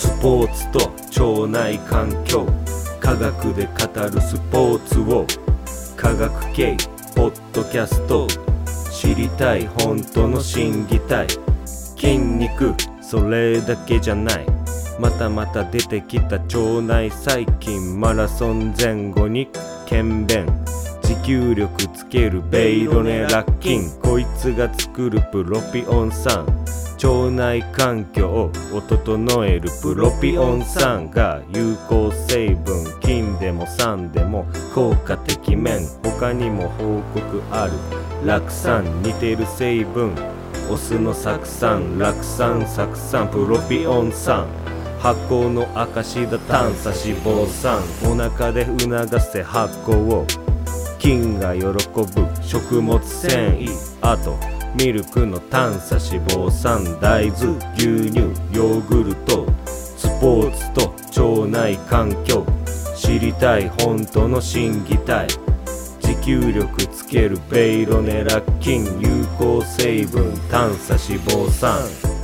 スポーツと腸内環境科学で語るスポーツを科学系ポッドキャスト知りたい本当の審議体筋肉それだけじゃない。またまた出てきた腸内細菌マラソン前後に検便。持久力つけるベイロネラッキン。こいつが作るプロピオン酸。腸内環境を整えるプロピオン酸が有効成分金でも酸でも効果的面他にも報告ある酪酸似てる成分オスの酢酸酪酸酢酸プロピオン酸発酵の証だ炭素脂肪酸お腹で促せ発酵を菌が喜ぶ食物繊維あとミルクの炭素脂肪酸大豆牛乳ヨーグルトスポーツと腸内環境知りたい本当の審議体持久力つけるベイロネラ菌有効成分炭素脂肪酸